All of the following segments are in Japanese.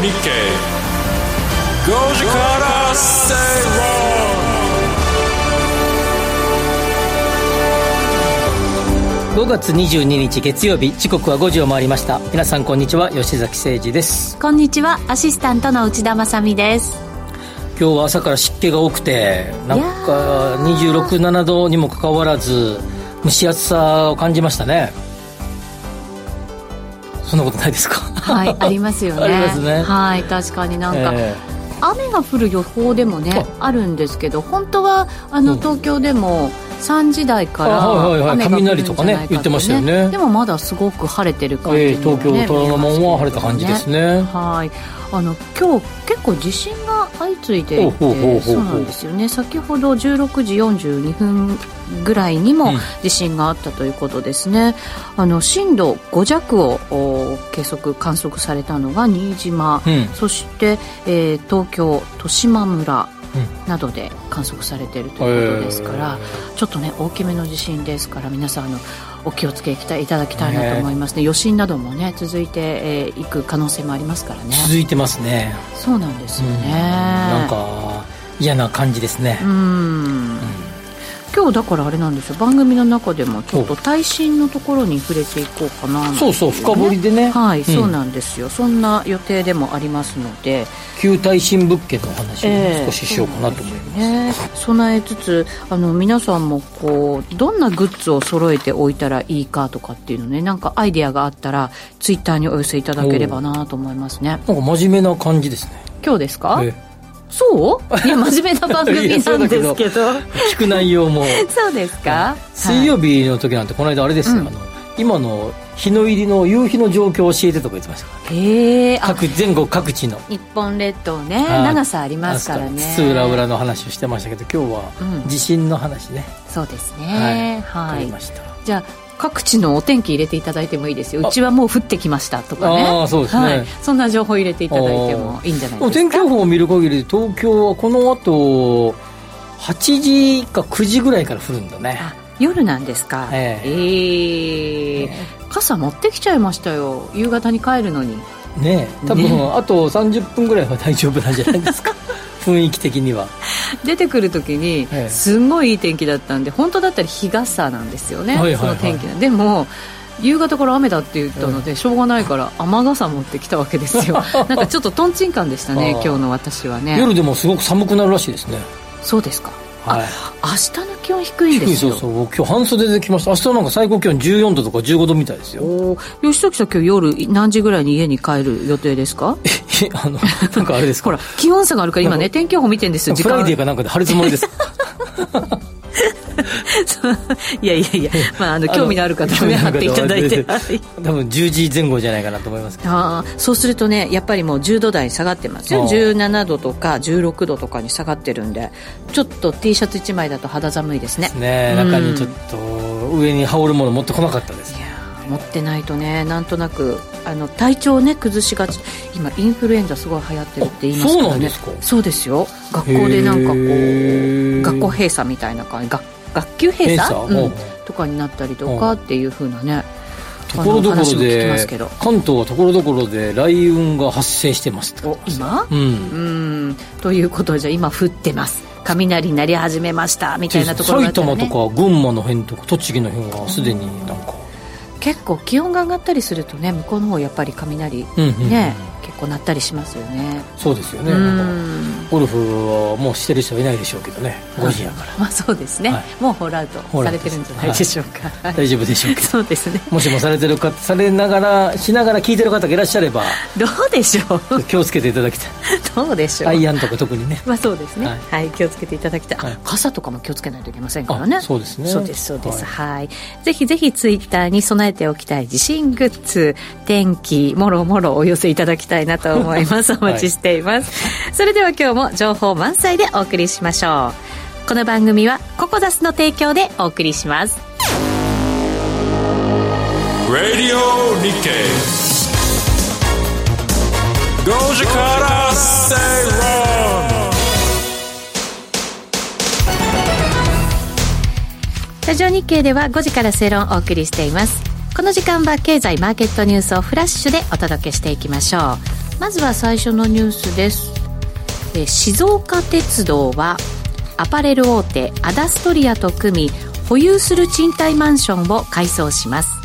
日経5時から正5月22日月曜日時刻は5時を回りました。皆さんこんにちは。吉崎誠二です。こんにちは。アシスタントの内田まさです。今日は朝から湿気が多くてなんか267度にもかかわらず蒸し暑さを感じましたねそんなことないですか？はいありますよね。ありますね。はい確かになんか、えー、雨が降る予報でもねあるんですけど本当はあの東京でも3時台から雨が降るんじゃないかと、ね、雷とかね言ってましたよね。でもまだすごこく晴れてる感じ、ね、えー、東京虎ノ門は晴れた感じですね。はい。あの今日結構地震が相次いでいてそうなんですよね。先ほど16時42分ぐらいにも地震があったということですね、うん、あの震度5弱を計測観測されたのが新島、うん、そして、えー、東京豊島村などで観測されているということですから、えー、ちょっとね大きめの地震ですから皆さんあのお気をつけいただきたいなと思いますね、余震などもね続いてい、えー、く可能性もありますからね。続いてますね。そうなんですよね、ん、なんか嫌な感じですね。うん今日だからあれなんですよ。番組の中でもちょっと耐震のところに触れていこうかな、ね、そうそう深掘りでね。はい、うん、そうなんですよ。そんな予定でもありますので。旧耐震物件の話を少ししようかなと思います、えー、ね、備えつつあの皆さんもこうどんなグッズを揃えておいたらいいかとかっていうのねなんかアイデアがあったらツイッターにお寄せいただければなと思いますね。なんか真面目な感じですね。今日ですか、えーそう？いや真面目な番組なんですけど。聞く内容も。そうですか、水曜日の時なんてこの間あれですよ、うん、あの今の日の入りの夕日の状況を教えてとか言ってましたへえ各全国各地の。日本列島ね。長さありますからね。津浦浦の話をしてましたけど今日は地震の話ね、うん、そうですね。はい、はい、じゃあ各地のお天気入れていただいてもいいですよ。うちはもう降ってきましたとかね。あそうですね、はい、そんな情報入れていただいてもいいんじゃないですか天気予報を見る限り東京はこの後8時か9時ぐらいから降るんだね。夜なんですか。ええ。ー、えー、傘持ってきちゃいましたよ。夕方に帰るのに。ね多分、ね、あと30分ぐらいは大丈夫なんじゃないですか 雰囲気的には。出てくる時にすんごいいい天気だったんで本当だったら日傘なんですよね、はいはいはい、その天気でも夕方から雨だって言ったので、しょうがないから雨傘持ってきたわけですよ。なんかちょっととんちんかんでしたね今日の私はね。夜でもすごく寒くなるらしいですね。そうですかはい、明日の気温低いんですよ。そうそう。今日半袖で来ました。明日なんか最高気温14度とか15度みたいですよ。吉崎さん今日夜何時ぐらいに家に帰る予定ですか？あのなんかあれですほら気温差があるから今ね天気予報見てるんですよフライデーかなんかで張るつもりです いやいやいや、まあ、あの興味のある方は張っていただいて。多分10時前後じゃないかなと思いますあそうするとねやっぱりもう10度台に下がってますよ。17度とか16度とかに下がってるんでちょっと T シャツ1枚だと肌寒いですね。ね。中にちょっと上に羽織るもの持ってこなかったです、いや持ってないとねなんとなくあの体調をね崩しがち。今インフルエンザすごい流行ってるって言いますからね。そうですよ。学校でなんかこう学校閉鎖みたいな感じ学学級閉鎖、うん、とかになったりとかっていうふうなねところどころで関東はところどころで雷雲が発生してます今、うん、うん。ということはじゃあ今降ってます。雷鳴り始めましたみたいなところ、ね、埼玉とか群馬の辺とか栃木の辺はすでになんか結構気温が上がったりするとね向こうの方やっぱり雷、うんうん、ね結構なったりしますよね。そうですよね。ゴルフはもうしてる人はいないでしょうけどね。5時やから。まあそうですね、はい、もうホールアウトされてるんじゃないでしょうか、はい、大丈夫でしょうけど。そうですね。もしもされてるかされながらしながら聞いてる方がいらっしゃればどうでしょう？気をつけていただきたい。どうでしょう？アイアンとか特にね。まあそうですね、はい、はい、気をつけていただきたい、はい、傘とかも気をつけないといけませんからね。そうですね。そうですそうです。はい、ぜひぜひツイッターに備えておきたい地震グッズ天気もろもろお寄せいただきたいなと思います。お待ちしています、はい、それでは今日も情報満載でお送りしましょう。この番組はココザスの提供でお送りします「Radio 日経5時から正論」ラジオ日経では5時から正論をお送りしていますこの時間は経済マーケットニュースをフラッシュでお届けしていきましょう。まずは最初のニュースです。え静岡鉄道はアパレル大手アダストリアと組み保有する賃貸マンションを改装します。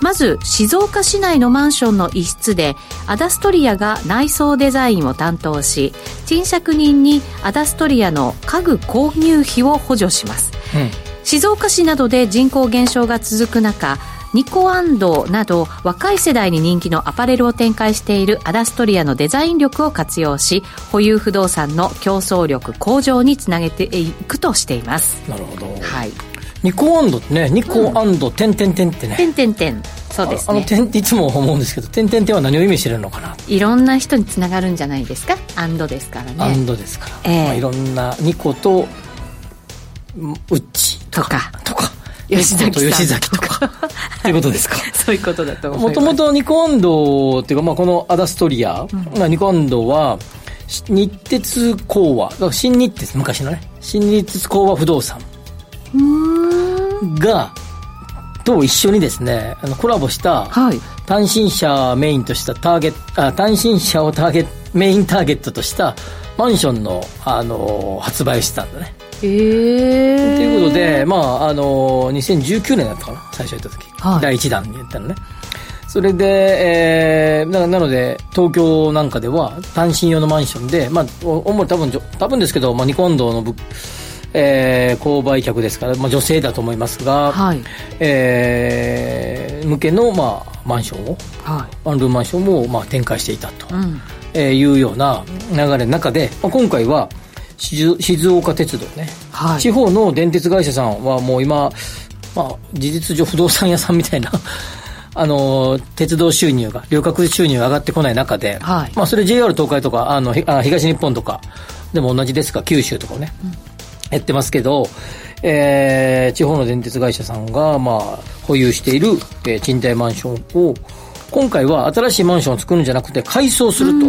まず静岡市内のマンションの一室でアダストリアが内装デザインを担当し賃借人にアダストリアの家具購入費を補助します、うん、静岡市などで人口減少が続く中ニコアンドなど若い世代に人気のアパレルを展開しているアダストリアのデザイン力を活用し保有不動産の競争力向上につなげていくとしています。なるほど、はい、ニコアンドってねニコアンド点点点ってね。点点点そうです、ね、あのいつも思うんですけど点点点は何を意味してるのかな？いろんな人につながるんじゃないですか？アンドですからね。アンドですから、えーまあ、いろんなニコとウッチとか。とか吉崎と。吉崎とか。ということですか。そういうことだと思います。もともとニコアンドっていうか、まあ、このアダストリア、うん、ニコアンドは日鉄工和新日鉄昔のね。新日鉄工和不動産。がと一緒にですねあのコラボした、単身者メインとしたターゲットあ単身者をターゲットメインターゲットとしたマンションの、あの発売してたんだねへえということでまああの2019年だったかな最初やった時、はい、第1弾にやったのね。それで、えー、ななので東京なんかでは単身用のマンションでまあ主に多分多分ですけど、まあ、ニコンドの物えー、購買客ですから、まあ、女性だと思いますが、はい。えー、向けの、まあ、マンションを、はい、ワンルームマンションを、まあ、展開していたと、うん。えー、いうような流れの中で、まあ、今回は静岡鉄道ね、はい、地方の電鉄会社さんはもう今、まあ、事実上不動産屋さんみたいな あの鉄道収入が旅客収入が上がってこない中で、はい。まあ、それ JR 東海とかあのあ東日本とかでも同じですが九州とかね、うん。やってますけど、えー、地方の電鉄会社さんが、まあ、保有している、えー、賃貸マンションを、今回は新しいマンションを作るんじゃなくて改装すると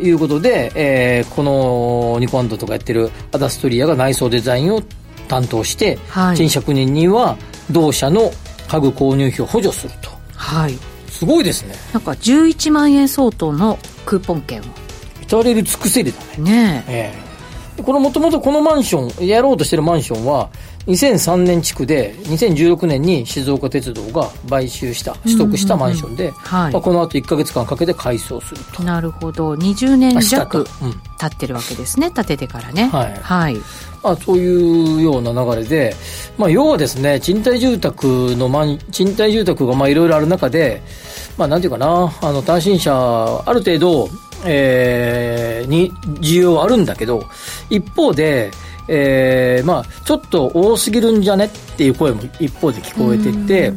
いうことで、えー、このニコアンドとかやってるアダストリアが内装デザインを担当して、はい、賃借人には同社の家具購入費を補助すると。はい。すごいですね。なんか11万円相当のクーポン券を。至れり尽くせりだね。ねえ。えーこのもともとこのマンション、やろうとしてるマンションは、2003年地区で、2016年に静岡鉄道が買収した、取得したマンションで、まあ、この後1か月間かけて改装すると。なるほど。20年弱経ってるわけですね、建ててからね。はい。はい。まあ、そういうような流れで、まあ、要はですね、賃貸住宅のマン、賃貸住宅がまあいろいろある中で、まあ、なんていうかな、あの、単身者、ある程度、えー、に需要はあるんだけど、一方で、えー、まあ、ちょっと多すぎるんじゃねっていう声も一方で聞こえてて、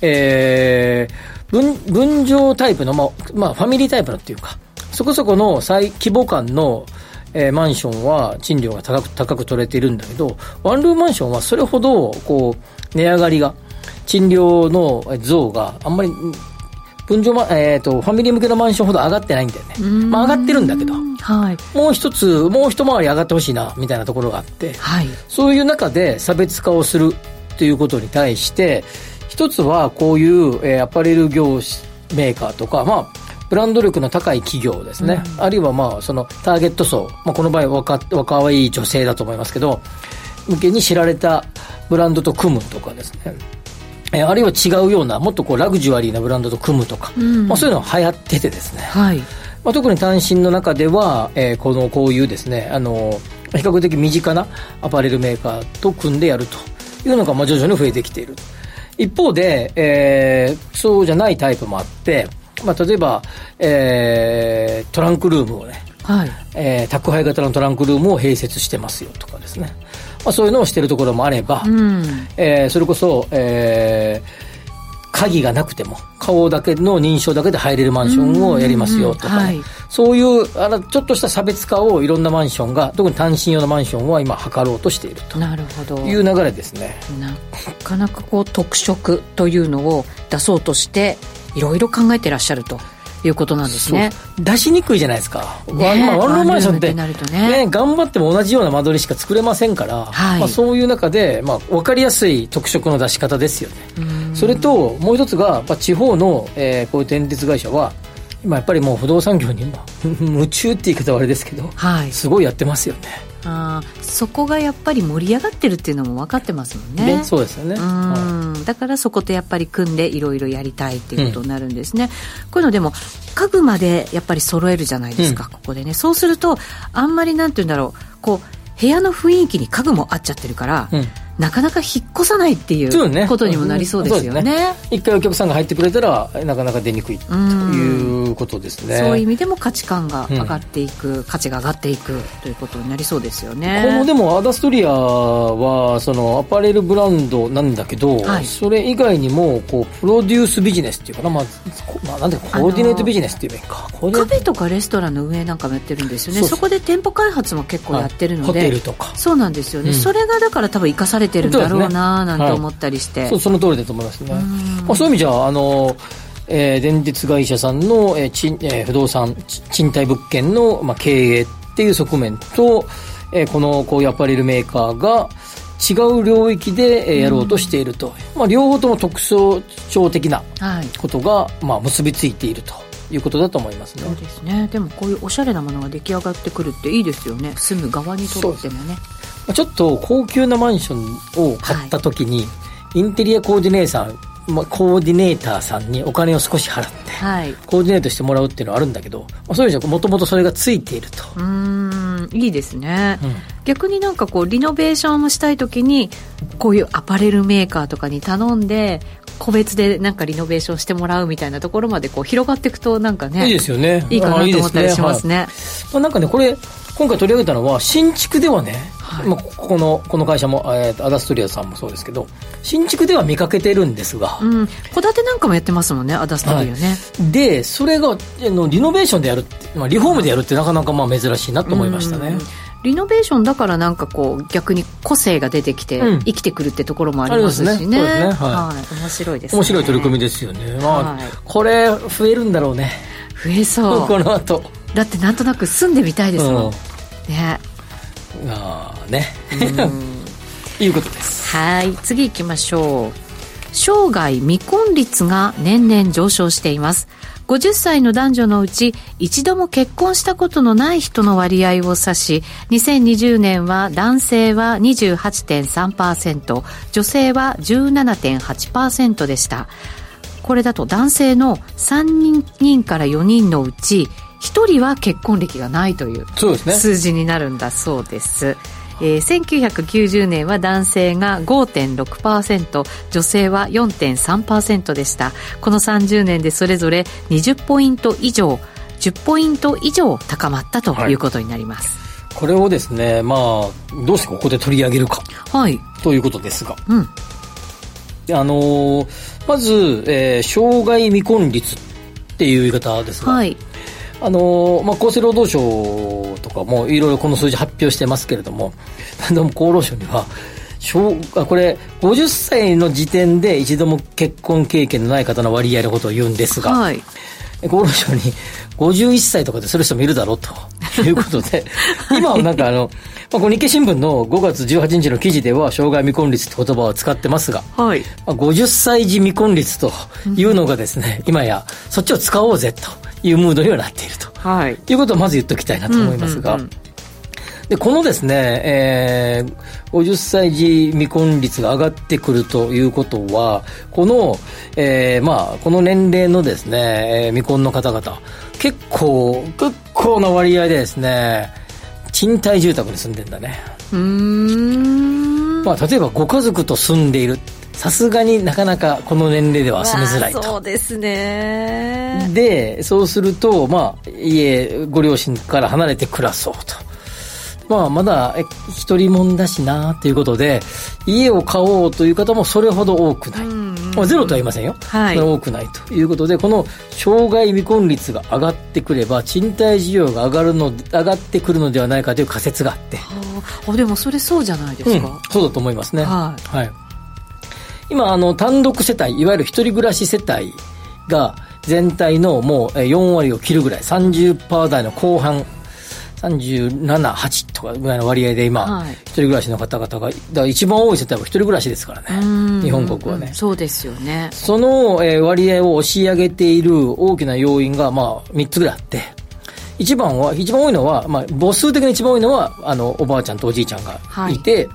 えー、分、分譲タイプの、まあ、まあ、ファミリータイプのっていうか、そこそこの最規模感の、えー、マンションは賃料が高く、高く取れているんだけど、ワンルームマンションはそれほど、こう、値上がりが、賃料の増があんまり分譲、えーと、ファミリー向けのマンションほど上がってないんだよね、まあ、上がってるんだけど、はい、もう一つ、もう一回り上がってほしいなみたいなところがあって、はい、そういう中で差別化をするということに対して、一つはこういう、えー、アパレル業メーカーとか、まあ、ブランド力の高い企業ですね、うん、あるいはまあそのターゲット層、まあ、この場合若若い女性だと思いますけど向けに知られたブランドと組むとかですね。えあるいは違うようなもっとこうラグジュアリーなブランドと組むとか、うん、まあ、そういうのが流行っててですね、はいまあ、特に単身の中では、えー、このこういうですねあの比較的身近なアパレルメーカーと組んでやるというのがまあ徐々に増えてきている。一方で、えー、そうじゃないタイプもあって、まあ、例えば、えー、トランクルームをね、はい。えー、宅配型のトランクルームを併設してますよとかですね。まあ、そういうのをしてるところもあれば、うん、えー、それこそ、えー、鍵がなくても顔だけの認証だけで入れるマンションをやりますよとか、ね。はい、そういうあのちょっとした差別化をいろんなマンションが特に単身用のマンションは今図ろうとしていると。なるほど。いう流れですね。なかなかこう特色というのを出そうとしていろいろ考えてらっしゃると。いうことなんですね。出しにくいじゃないですか、ね。まあ、ワンルームマンションって、ね。ね、頑張っても同じような間取りしか作れませんから、はい、まあ、そういう中で、まあ、分かりやすい特色の出し方ですよねそれともう一つが、まあ、地方の、えー、こういう電鉄会社は今やっぱりもう不動産業に 夢中って言い方はあれですけど、はい、すごいやってますよね。あそこがやっぱり盛り上がってるっていうのも分かってますもんね。そうですよね、はい、だからそことやっぱり組んでいろいろやりたいっていうことになるんですね、うん、こういうのでも家具までやっぱり揃えるじゃないですか、うん、ここでね。そうするとあんまりなんて言うんだろう。こう部屋の雰囲気に家具も合っちゃってるから、うんなかなか引っ越さないっていうことにもなりそうですよね。ね。一回お客さんが入ってくれたらなかなか出にくいということですね。そういう意味でも価値観が上がっていく、うん、価値が上がっていくということになりそうですよね。このでもアダストリアはそのアパレルブランドなんだけど、はい、それ以外にもこうプロデュースビジネスっていうかな、まあ、まあ、なんでコーディネートビジネスっていうか。カフェとかレストランの運営なんかもやってるんですよね。そこで店舗開発も結構やってるので、ホテルとか。そうなんですよね、うん、それがだから多分生かされてるんだろうなななんて思ったりして、はい、そうその通りだと思いますね、まあ、そういう意味じゃあのえー、電鉄会社さんの、えーちえー、不動産賃貸物件の、まあ、経営っていう側面と、えー、このこういうアパレルメーカーが違う領域で、えー、やろうとしていると、まあ、両方とも特徴的なことが、はい、まあ、結びついているということだと思いますね。そうですね。でもこういうおしゃれなものが出来上がってくるっていいですよね。住む側にとってもねちょっと高級なマンションを買った時に、はい、インテリアコーディネーター、まあ、コーディネーターさんにお金を少し払って、はい、コーディネートしてもらうっていうのはあるんだけど、まあ、そういうもともとそれがついていると。うんいいですね、うん、逆になんかこうリノベーションをしたい時にこういうアパレルメーカーとかに頼んで個別でなんかリノベーションしてもらうみたいなところまでこう広がっていくとなんかねいいですよね。いいかなと思ったりしますね。いいすね。はい、まあ、なんかねこれ今回取り上げたのは新築ではね、はい、まあ、ここのこの会社も、えー、アダストリアさんもそうですけど新築では見かけてるんですが。戸、建てなんかもやってますもんねアダストリアね、はい、でそれがのリノベーションでやるまあ、リフォームでやるってなかなかまあ珍しいなと思いましたね、リノベーションだからなんかこう逆に個性が出てきて生きてくるってところもありますしね,、うん、ねね。はい、はい、面白いですね。面白い取り組みですよね、まあ、はい、これ増えるんだろうね。増えそう。この後。だってなんとなく住んでみたいですもん、うん、ねああね。いうことです。はい次行きましょう。生涯未婚率が年々上昇しています。50歳の男女のうち一度も結婚したことのない人の割合を指し2020年は男性は28.3%女性は17.8%でした。これだと男性の3人から4人のうち1人は結婚歴がないという数字になるんだそうです。えー、1990年は男性が5.6%女性は4.3%でした。この30年でそれぞれ20ポイント以上10ポイント以上高まったとい。うことになります、はい、これをですねまあどうしてここで取り上げるか、はい、ということですが、うん、あのー、まず、えー、障害未婚率っていう言い方ですが、はいあのまあ、厚生労働省とかもいろいろこの数字発表してますけれども、でも厚労省には、これ、50歳の時点で一度も結婚経験のない方の割合のことを言うんですが、はい、厚労省に51歳とかでする人もいるだろうと。いうことで、今はなんかあの、まあ、こ日経新聞の5月18日の記事では、障害未婚率って言葉を使ってますが、はい、まあ、50歳児未婚率というのがですね、うん、今やそっちを使おうぜと。いうムードにはなっていると、はい、いうことをまず言っておきたいなと思いますが、うんうんうんで、このですね、えー、50歳児未婚率が上がってくるということは、この、えー、まあ、この年齢のですね、えー、未婚の方々、結構、結構な割合でですね、賃貸住宅に住んでんだね。うん。まあ、例えばご家族と住んでいる。さすがになかなかこの年齢では住みづらいと。そうですね。で、そうすると、まあ、家、ご両親から離れて暮らそうと。まあ、まだ一人もんだしなということで、家を買おうという方もそれほど多くない。まあ、ゼロとは言いませんよ。はい、多くないということで、この障害未婚率が上がってくれば、賃貸需要が上がるの、上がってくるのではないかという仮説があって。あでもそれそうじゃないですか。うん、そうだと思いますね。はい。はい今、あの、単独世帯、いわゆる一人暮らし世帯が全体のもう4割を切るぐらい、30%台の後半、37、8とかぐらいの割合で今、はい、一人暮らしの方々が、だ一番多い世帯は一人暮らしですからね、日本国はね、うん。そうですよね。その、えー、割合を押し上げている大きな要因が、まあ、3つぐらいあって、一番は、一番多いのは、まあ、母数的に一番多いのは、あの、おばあちゃんとおじいちゃんがいて、はい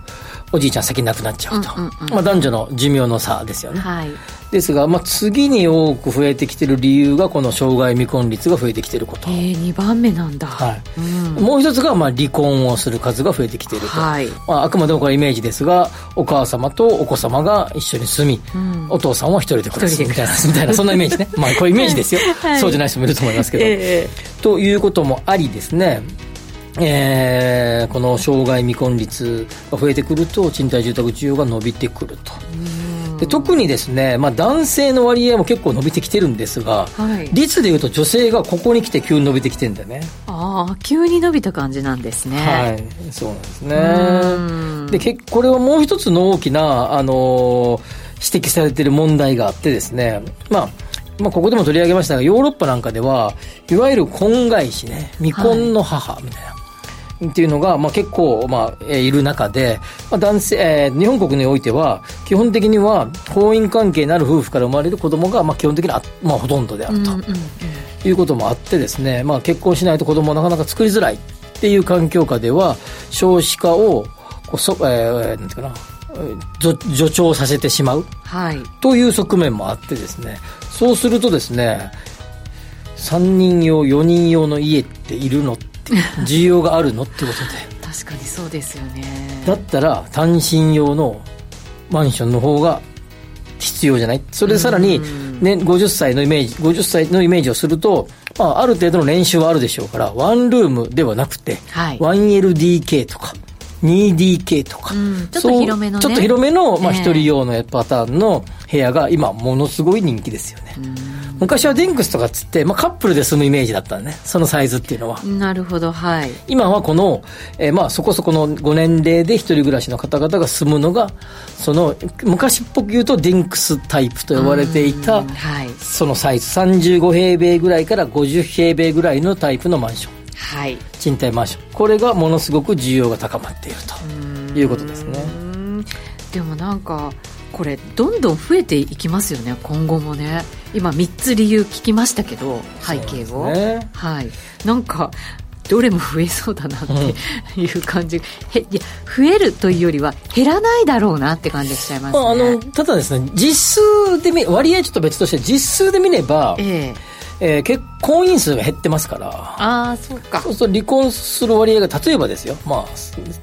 おじいちゃん先に亡くなっちゃうと、うんうんうん、まあ、男女の寿命の差ですよね、はい、ですが、まあ、次に多く増えてきてる理由がこの障害未婚率が増えてきてること。えー、2番目なんだ、はい。うん、もう一つが、まあ、離婚をする数が増えてきていると、はい。まあ、あくまでもこれイメージですがお母様とお子様が一緒に住み、うん、お父さんは一人で暮らすみたいなみたいなそんなイメージね。まあこれイメージですよ、はい、そうじゃない人もいると思いますけど、えー、ということもありですねえー、この障害未婚率が増えてくると賃貸住宅需要が伸びてくると。で特にですね、まあ、男性の割合も結構伸びてきてるんですが、はい、率でいうと女性がここに来て急に伸びてきてるんだよね。ああ急に伸びた感じなんですね。はい。そうなんですね。でけこれはもう一つの大きな、あのー、指摘されている問題があってですね。まあまあ、ここでも取り上げましたが、ヨーロッパなんかでは、いわゆる婚外子ね、未婚の母みたいな、っていうのが、まあ、結構、まあ、えー、いる中で、まあ、男性、えー、日本国においては、基本的には、婚姻関係になる夫婦から生まれる子供が、まあ、基本的には、まあ、ほとんどであると、うんうんうん、いうこともあってですね、まあ、結婚しないと子供をなかなか作りづらいっていう環境下では、少子化を、こうそえー、なんていうかな、助長させてしまう、はい、という側面もあってですね、そうするとですね、3人用、4人用の家っているのって需要があるのってことで。確かにそうですよね。だったら単身用のマンションの方が必要じゃない？それでさらに、ね、50歳のイメージ50歳のイメージをすると、まあ、ある程度の練習はあるでしょうからワンルームではなくて、はい、1LDK とか 2DK とか、うん、ちょっと広めの、ね、ちょっと広めの、まあ、一人用のパターンの部屋が今ものすごい人気ですよね、昔はデンクスとかっつって、まあ、カップルで住むイメージだったね。そのサイズっていうのは。なるほどはい。今はこの、えー、まあそこそこのご年齢で一人暮らしの方々が住むのがその昔っぽく言うとデンクスタイプと呼ばれていた、はい、そのサイズ。35平米ぐらいから50平米ぐらいのタイプのマンション。はい、賃貸マンション。これがものすごく需要が高まっているということですね。でもなんかこれどんどん増えていきますよね今後もね今3つ理由聞きましたけど背景を、ね、はい。なんかどれも増えそうだなっていう感じ、うん、へいや増えるというよりは減らないだろうなって感じがしちゃいます、ね、あのただですね実数で見割合ちょっと別として実数で見れば、ええ。えー、結婚姻数が減ってますから。ああそうか。そうすると離婚する割合が例えばですよまあ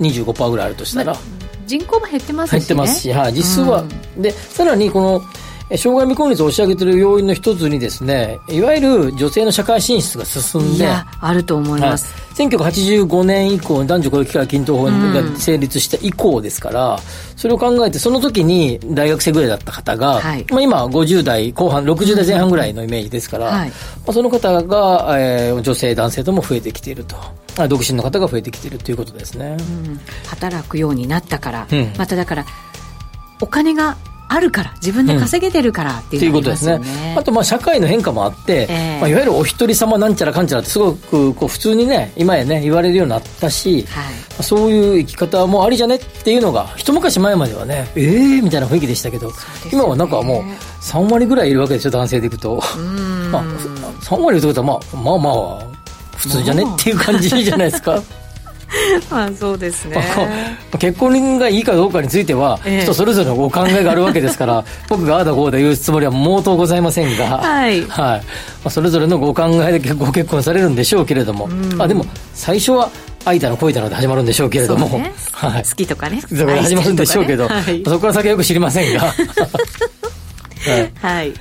25%ぐらいあるとしたら、まあ、人口も減ってますし、ね、減ってますし、はい、実数は、うん、でさらにこの障害未婚率を押し上げている要因の一つにですねいわゆる女性の社会進出が進んであると思います、はい、1985年以降男女雇用機会均等法が成立した以降ですから、うん、それを考えてその時に大学生ぐらいだった方が、はい、まあ、今50代後半60代前半ぐらいのイメージですから、うんはい、まあ、その方が、えー、女性男性とも増えてきていると。独身の方が増えてきているということですね、うん、働くようになったから、まただからお金があるから自分で稼げてるからっていう、ね、ことですね。あとまあ社会の変化もあって、えー、まあ、いわゆるお一人様なんちゃらかんちゃらってすごくこう普通にね今やね言われるようになったし、はい、そういう生き方もありじゃねっていうのが一昔前まではねええー、みたいな雰囲気でしたけど、ね、今はなんかもう3割ぐらいいるわけですよ男性でいくとまあ3割いるってことはまあまあまあ普通じゃねっていう感じじゃないですか まあそうですね。結婚がいいかどうかについては、人それぞれのお考えがあるわけですから 僕がああだこうだ言うつもりは毛頭ございませんが、はい、はい、まあ、それぞれのご考えでご結婚されるんでしょうけれども、あでも最初は愛だの恋だので始まるんでしょうけれども、ね、はい、好きとかね。好きとか始まるんでしょうけど、ねはい、そこから先はよく知りませんが。はい、はい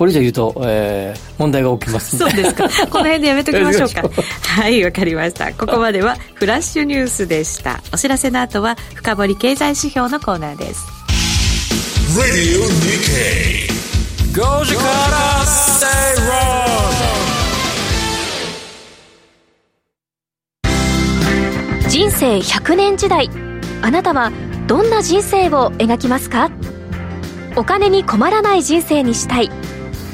これ以上言うと、えー、問題が起きますそうですか。この辺でやめときましょうか。はいわかりました。ここまではフラッシュニュースでした。お知らせの後は深掘り経済指標のコーナーです。人生100年時代。あなたはどんな人生を描きますか？お金に困らない人生にしたい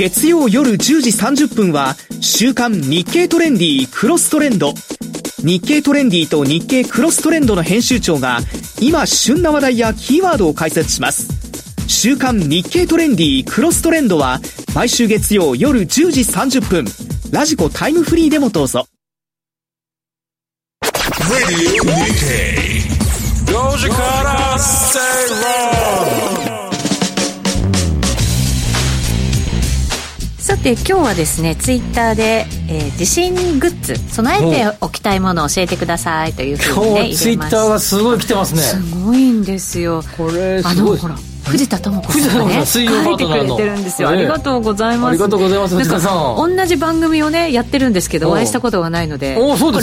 月曜夜10時30分は週刊日経トレンディクロストレンド。日経トレンディと日経クロストレンドの編集長が今旬な話題やキーワードを解説します。週刊日経トレンディクロストレンドは毎週月曜夜10時30分。ラジコタイムフリーでもどうぞさて今日はですねツイッターで、えー地震グッズ備えておきたいものを教えてくださいというふうにね今日ツイッターがすごい来てますね。すごいんですよ。これあすごい。のほら藤田智子さんがね書いてくれてるんですよ、ええ。ありがとうございます。ありがとうございますなんか藤田さん。同じ番組をねやってるんですけどお会いしたことがないので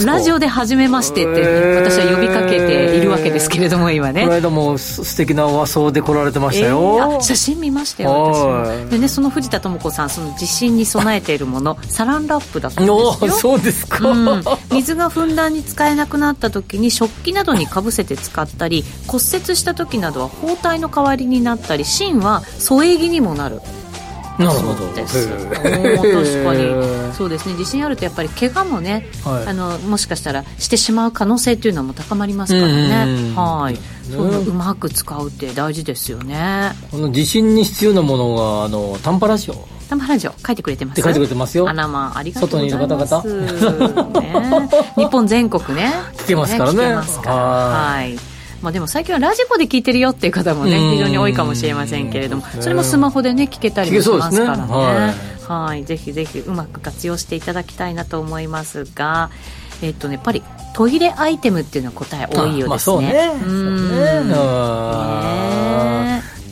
ラジオで初めましてって、私は呼びかけているわけですけれども今ね。この間もす素敵な和装で来られてましたえよ、写真見ましたよはい。私も。でねその藤田智子さんその地震に備えているものサランラップだそうおですよ。そうですか、うん、水がふんだんに使えなくなった時に食器などにかぶせて使ったり骨折した時などは包帯の代わりになったり芯は添え木にもなる。なるほど。です。確かに。そうですね。地震あるとやっぱり怪我もね、はい。あのもしかしたらしてしまう可能性っていうのも高まりますからね。うんはい。そういうまく使うって大事ですよね。この地震に必要なものがあの短波ラジオ。っタマラジオ書いてくれてますて書いてくれてますよ。あらまあありがとうござい外にいるます方々。ね、日本全国ね。聞けますからね。はいまあ、でも最近はラジコで聞いてるよっていう方もねうん。非常に多いかもしれませんけれどもね。それもスマホでね聞けたりもしますからね。ね。はい、ぜひぜひうまく活用していただきたいなと思いますがえっとねやっぱりトイレアイテムっていうのは答え多いようですね。まあそうね。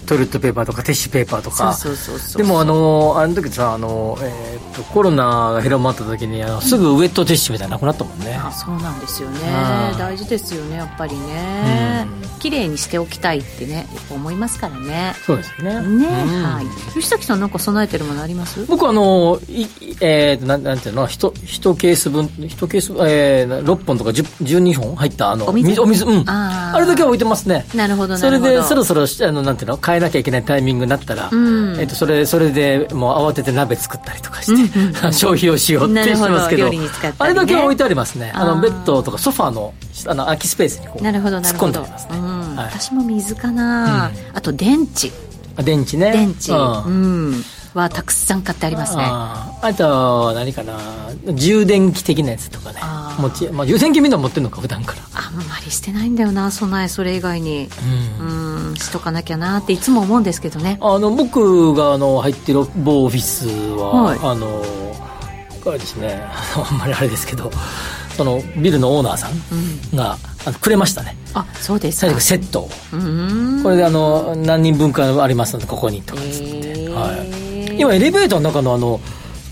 トイレットペーパーとかティッシュペーパーとか。そうそうそう。でもあのあの時さあの、えーコロナが広まった時にあのすぐウェットティッシュみたいなのなくなったもんね、あそうなんですよね。うん大事ですよねやっぱりね。う綺麗にしておきたいってね思いますからね。そうですね。ね、うん。はい。吉崎さんなんか備えてるものあります？僕あのいえー、となんなんていうの？一一ケース分一ケース、えー、6本とか10 12本入ったあのお水？お水うん。あー。あれだけは置いてますね。なるほどなそれるほど。でそろそろあのなんていうの？変えなきゃいけないタイミングになったら、ん。えっとそれそれでもう慌てて鍋作ったりとかして、消費をしようってしてますけど。あれだけは置いてありますね。あのベッドとかソファーのあの空きスペースにこうなるほどな突っ込んでありますね、私も水かな、あと電池。あ電池ね。電池、うん。うん。はたくさん買ってありますね。あと何かな。充電器的なやつとかね。持ち、まあ、充電器みんな持ってるのか普段からあんまりしてないんだよな備えそれ以外に。うん。うんしとかなきゃなっていつも思うんですけどね。あの僕があの入ってる某オフィスは、はい。あのあれですねあの あんまりあれですけどそのビルのオーナーさんが、あのくれましたね。あそうですか。セットを。うん。これであの何人分かありますのでここにとかっつって、はい、今エレベーターの中のあの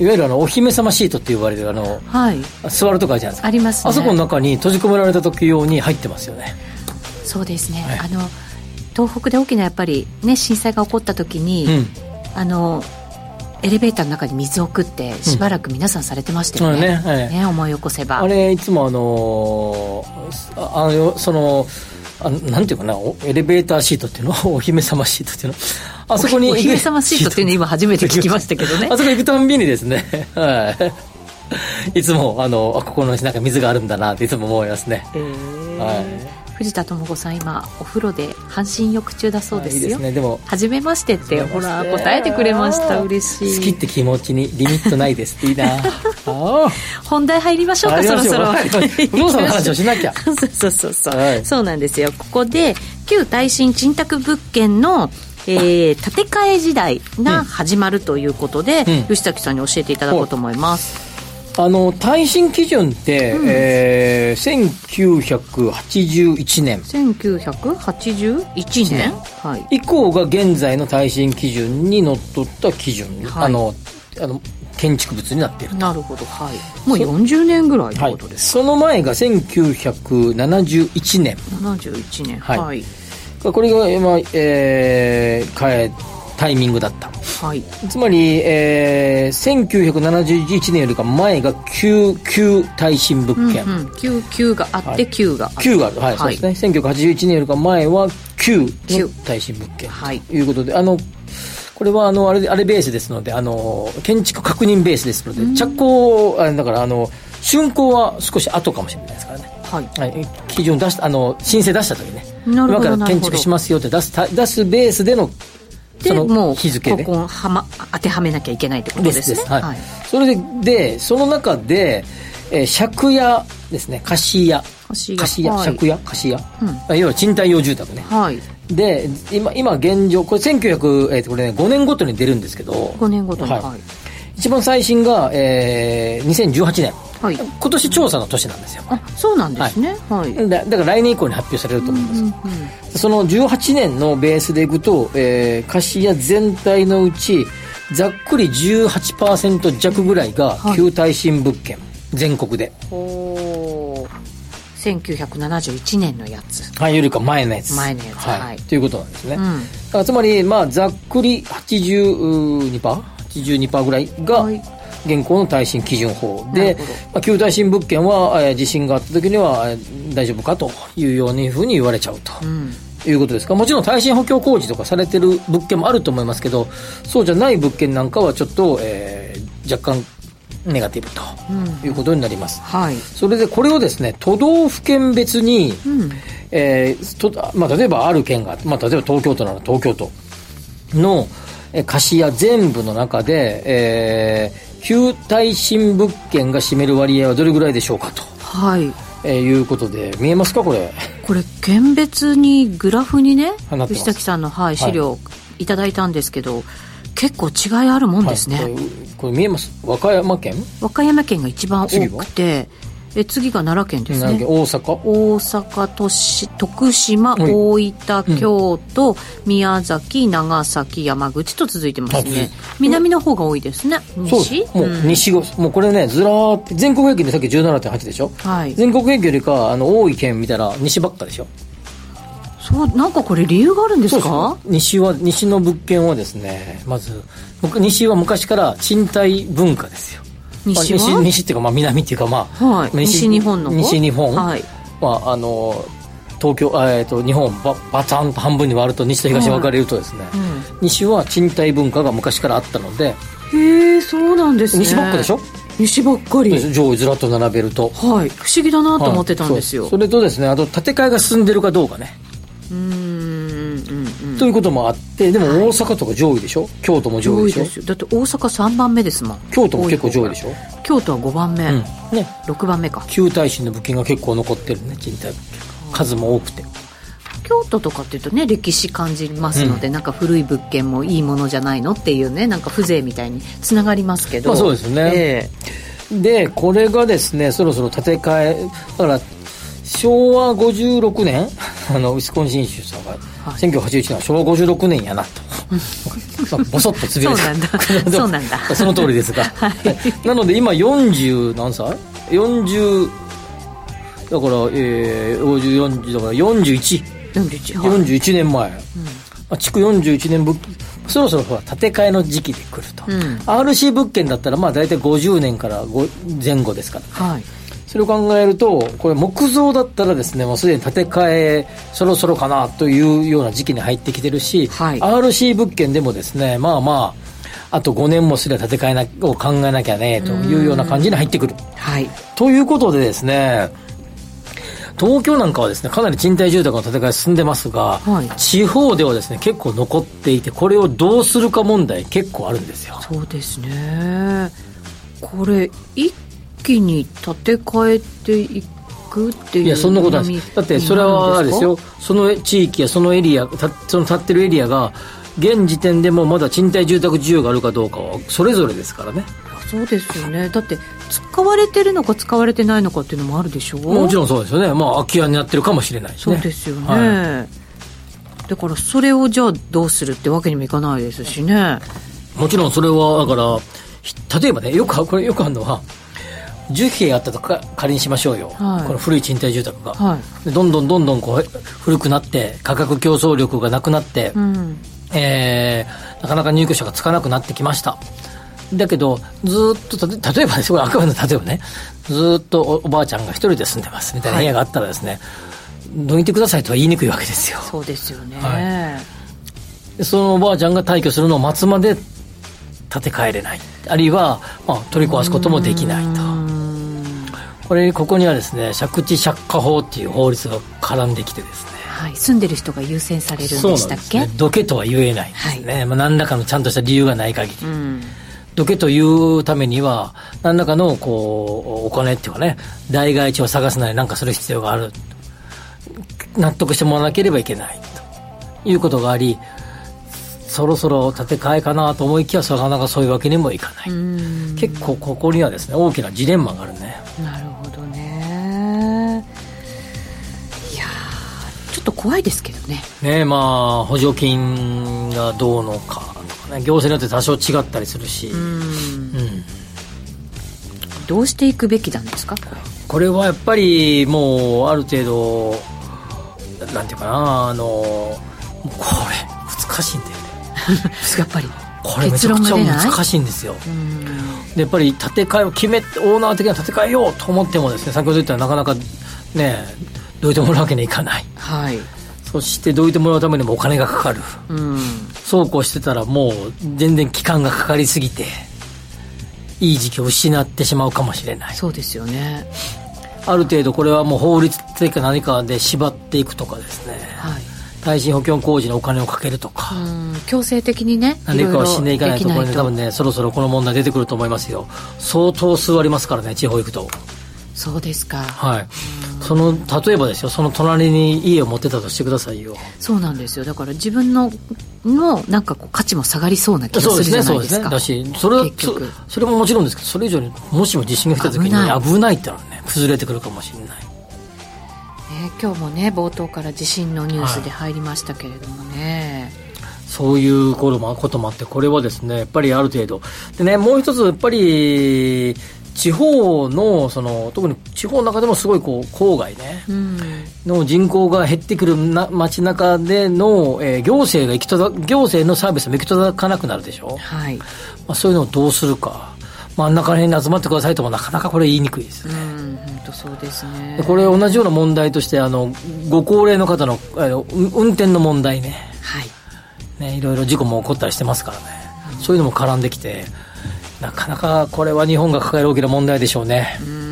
いわゆるあのお姫様シートって呼ばれるあのはい。座るとかあるじゃないですか。ありますね。あそこの中に閉じ込められた時用に入ってますよね。そうですね、はいあの東北で大きなやっぱりね震災が起こった時に、うん。あのエレベーターの中に水を送ってしばらく皆さんされてましたよね,、そうね。はい思い起こせば。あれいつもあのーああのそのあなんていうかなおエレベーターシートっていうの？お姫様シートっていうの？あそこにお姫様シートっていうの今初めて聞きましたけどね。あそこ行くたんびにですね。はい。いつもあのあここのなんか水があるんだなっていつも思いますね。えー。はい。藤田智子さん今お風呂で半身浴中だそうですよ。いいですね。でも初めましてってほら答えてくれました。嬉しい。好きって気持ちにリミットないですっていいな。あ本題入りましょうかそろそろ。はい。不動産の話をしなきゃ。そうそうそうそう、はい。そうなんですよ。ここで旧耐震賃貸物件のえー建て替え時代が始まるということで、うん。吉崎さんに教えていただこうと思います、あの耐震基準って、えー、1981年。1981年？はい。以降が現在の耐震基準にのっとった基準、はい。あのあの建築物になっているなるほど。はい。もう40年ぐらいってことです。その前が1971年。71年。はい。はいこれが、まあえー、変えタイミングだった。はい。つまり、えー、1971年よりか前が旧旧耐震物件、うん、99があって、はい。9があって。旧がある、はいそうですね。1981年よりか前は旧旧の耐震物件。はい。ということで、あのこれはあのあれあれベースですのであの建築確認ベースですので、着工あだからあの竣工は少し後かもしれないですからねはい。はい、基準出したあの申請出した時ね。今から建築しますよって出すた出すベースでのそでものう日付で。ここはま当てはめなきゃいけないってことでですすね。ですはい、それででその中で、えー借家ですね。貸家。貸家。貸家。はい。借家。貸家、うん。あ要は賃貸用住宅ね。はい。で今今現状これ1900、えーとこれね5年ごとに出るんですけど。5年ごとに。ははいい、一番最新が、えー、2018年。はい。今年調査の年なんですよ。あそうなんですね。はい、だだから来年以降に発表されると思います、うんうんその18年のベースでいくと、えー、貸家全体のうちざっくり18%弱ぐらいがはい。旧耐震物件、全国で、おー1971年のやつ。はい、よりか前のやつ。前のやつ。はい。はい。ということなんですね、うん。だからつまり、まあ、ざっくり 82%82% ぐらいがはい。現行の耐震基準法なでまあ、旧耐震物件は、えー地震があった時にはえー大丈夫かというようにふうに言われちゃうと、うん。いうことですか。もちろん耐震補強工事とかされてる物件もあると思いますけどそうじゃない物件なんかはちょっと、えー若干ネガティブとうん。いうことになります、はい。それでこれをですね都道府県別に、うん。えーとまあ、例えばある県が、まあ、例えば東京都なら東京都のえー貸家全部の中で、えー旧耐震物件が占める割合はどれぐらいでしょうかと、はい。えーいうことで。見えますかこれ？これ県別にグラフにねはいなってます。藤崎さんの、はい、資料いただいたんですけど、結構違いあるもんですね、はい。これこれ見えます？和歌山県？和歌山県が一番多くてえ次が奈良県ですね。大阪？大阪都市徳島はい。大分京都、宮崎長崎山口と続いてますはいね南の方が多いですね。西？もう西が、もうこれねずらーって全国平均でさっき17.8でしょ？はい。全国平均よりかあの多い県見たら西ばっかでしょ？そうなんかこれ理由があるんですか？西は西の物件はですねまず西は昔から賃貸文化ですよ西西西っていうかまあ南っていうかまあ、はい。西日本の方？西日本、はい。まああの東京あえっ、と日本ババタンと半分に割ると西と東に分かれるとですね、うん。西は賃貸文化が昔からあったので。へえそうなんですね。西ばっかでしょ？西ばっかり。上位ずらっと並べると。はい。不思議だなと思ってたんですよ、はい。そうそれとですねあと建て替えが進んでるかどうかね、うんということもあってでも大阪とか上位でしょ？京都も上上位位でしょ？ですよ。だって大阪3番目ですもん。京都も結構上位でしょ？京都は5番目、うん。ね。6番目か。旧耐震の物件が結構残ってるね賃貸物件。が数も多くて。京都とかっていうとね歴史感じますので、なんか古い物件もいいものじゃないのっていうねなんか風情みたいにつながりますけど。まあそうですね。えでこれがですねそろそろ建て替えだから昭和56年？あのウィスコンシン州さんが、はい。1981年は昭和56年やなと。まあボソッとつぶやいそうなんだ。そうなんだ。その通りですが、なので今40何歳 ?40 だから、えー、50 40だから41え41はい。41年前、あ築41年物そろそろほら建て替えの時期で来ると、うん。RC 物件だったらまあ大体50年から5前後ですから。はいそれを考えるとこれ木造だったらですねもうすでに建て替えそろそろかなというような時期に入ってきてるし、はい。RC 物件でもですねまあまああと5年もすれば建て替えなを考えなきゃねというような感じに入ってくる。はい。ということでですね東京なんかはですねかなり賃貸住宅の建て替え進んでますが、はい。地方ではですね結構残っていてこれをどうするか問題結構あるんですよ。そうですね。これ一気に建て替えていくっていういやそんなことないですだってそれはですよ。その地域やそのエリアたその建ってるエリアが現時点でもまだ賃貸住宅需要があるかどうかはそれぞれですからね。そうですよね。だって使われてるのか使われてないのかっていうのもあるでしょ？うもちろんそうですよね。まあ空き家になってるかもしれないしね。そうですよね、はだからそれをじゃあどうするってわけにもいかないですしね。もちろんそれはだから例えばね、よく、これよくあるのは、10部屋あったとか仮にしましょうよ、はい。この古い賃貸住宅が、はい。でどんどんどんどんこう古くなって価格競争力がなくなって、うん。えーなかなか入居者がつかなくなってきました。だけどずーっと例えばです これあくまで例えばねずーっとおおばあちゃんが一人で住んでますみたいな部屋があったらですね、どいてくださいとは言いにくいわけですよ。そうですよね、はでそのおばあちゃんが退去するのを待つまで建て替えれない。あるいは、まあ、取り壊すこともできないとこれここにはですね借地借家法っていう法律が絡んできてですね。はい、住んでる人が優先されるんでしたっけ？どけとは言えないんですね、まあ、何らかのちゃんとした理由がない限り、うん。どけというためには何らかのこうお金っていうかね代替地を探すなりなんかする必要がある。納得してもらわなければいけないということがありそろそろ建て替えかなと思いきやなかなかそういうわけにもいかない、うん。結構ここにはですね大きなジレンマがあるね。なるほど怖いですけどね。ねまあ補助金がどうのかとかね行政によって多少違ったりするし、うん。うん。どうしていくべきなんですか？これ。はやっぱりもうある程度なんていうかなあのこれ難しいんだよね。やっぱり。これめちゃくちゃ難しいんですよ。うん。でやっぱり建て替えを決めオーナー的には建て替えようと思ってもですね先ほど言ったなかなかねどいてもらうわけにはいかない。はいそしてどいてもらうためにもお金がかかる。うんそうこうしてたらもう全然期間がかかりすぎていい時期を失ってしまうかもしれない。そうですよね。ある程度これはもう法律的か何かで縛っていくとかですね。はい。耐震補強工事にお金をかけるとか、うん強制的にね何かをしんでいかないところろろできで多分ねそろそろこの問題出てくると思いますよ。相当数ありますからね地方行くとそうですか。はい。その例えばですよその隣に家を持ってたとしてくださいよ。そうなんですよ。だから自分ののなんかこう価値も下がりそうな気がそうするじゃですねそうですないですかね。だしそれは結局。そそれももちろんですけどそれ以上にもしも地震が来た時に危ない。ってのはね崩れてくるかもしれない。ね、今日もね冒頭から地震のニュースで入りましたけれどもね、そういうこともこともあって、これはですね、やっぱりある程度。でね、もう一つ、やっぱり、地方の、その、特に地方の中でもすごいこう、郊外ね、うんの人口が減ってくるな街中での、えー行政が行き届か、行政のサービスも行き届かなくなるでしょ。はいまあ、そういうのをどうするか。真ん中ら辺に集まってくださいともなかなかこれ言いにくいですね。うん本当そうですねでこれ同じような問題として、あの、ご高齢の方の、あの運運転の問題ね。はいね、いろいろ事故も起こったりしてますからね、そういうのも絡んできて、なかなかこれは日本が抱える大きな問題でしょうね。うん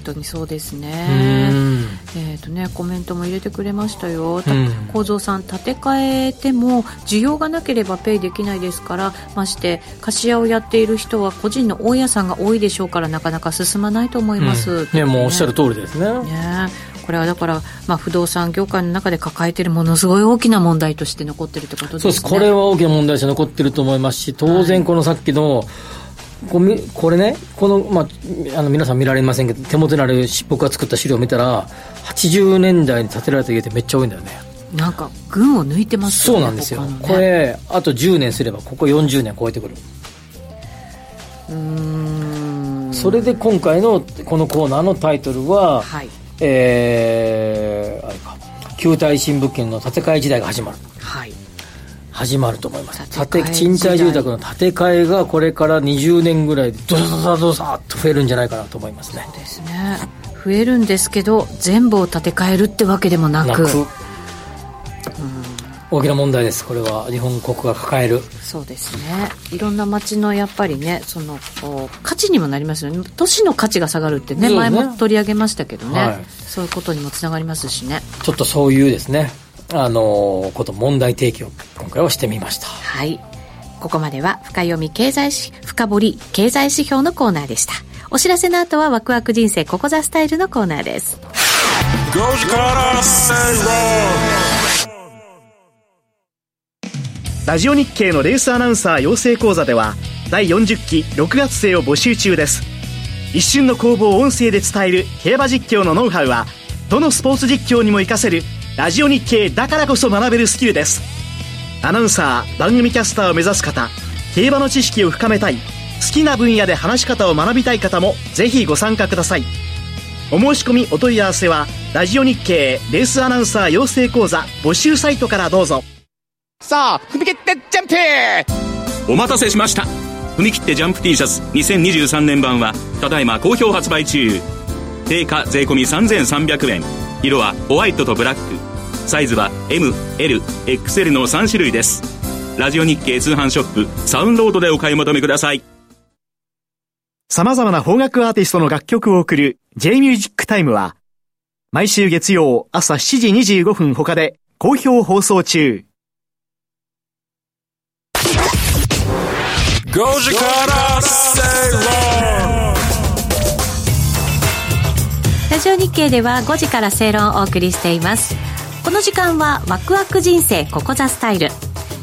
本当にそうですうねん。えーとね、コメントも入れてくれましたよ、たうん。構造さん、建て替えても需要がなければペイできないですからまして貸し屋をやっている人は個人の大家さんが多いでしょうからなかなか進まないと思います、うん。ね、もうおっしゃる通りですね。ね。これはだから、まあ、不動産業界の中で抱えているものすごい大きな問題として残っているということですね。そうです、これは大きな問題として残ってると思いますし、当然このさっきの、こみこれね、この、まあ、あの皆さん見られませんけど、手元にある僕が作った資料を見たら、80年代に建てられた家ってめっちゃ多いんだよね。なんか群を抜いてますそうなんですよ。ねこれ、あと10年すれば、ここ40年超えてくる。うーんそれで今回のこのコーナーのタイトルは、はいえー、あれか旧耐震物件の建て替え時代が始まるはい始まると思います。建て賃貸住宅の建て替えがこれから20年ぐらいでドサドサドサっと増えるんじゃないかなと思いますねそうですね増えるんですけど全部を建て替えるってわけでもなくなく大きな問題ですこれは日本国が抱えるそうですねいろんな街のやっぱりねその価値にもなりますよね都市の価値が下がるってねね前も取り上げましたけどね、はいそういうことにもつながりますしねちょっとそういうですねあのーこと問題提起を今回はしてみました。はい。ここまでは深読み経済し深掘り経済指標のコーナーでした。お知らせの後はワクワク人生ここザスタイルのコーナーです.ラジオ日経のレースアナウンサー養成講座では第40期6月生を募集中です。一瞬の攻防を音声で伝える競馬実況のノウハウはどのスポーツ実況にも活かせるラジオ日経だからこそ学べるスキルです。アナウンサー番組キャスターを目指す方競馬の知識を深めたい好きな分野で話し方を学びたい方もぜひご参加ください。お申し込みお問い合わせはラジオ日経レースアナウンサー養成講座募集サイトからどうぞ。さあ踏み切ってジャンプ!お待たせしました。踏み切ってジャンプ T シャツ2023年版はただいま好評発売中。定価税込3300円色はホワイトとブラック。サイズは MLXL の3種類です。ラジオ日経通販ショップサウンロードでお買い求めください。様々な邦楽アーティストの楽曲を送る J-Music Time は毎週月曜朝7時25分他で好評放送中。5時から正論ラジオ日経では5時から正論をお送りしています。この時間はワクワク人生ここザスタイル。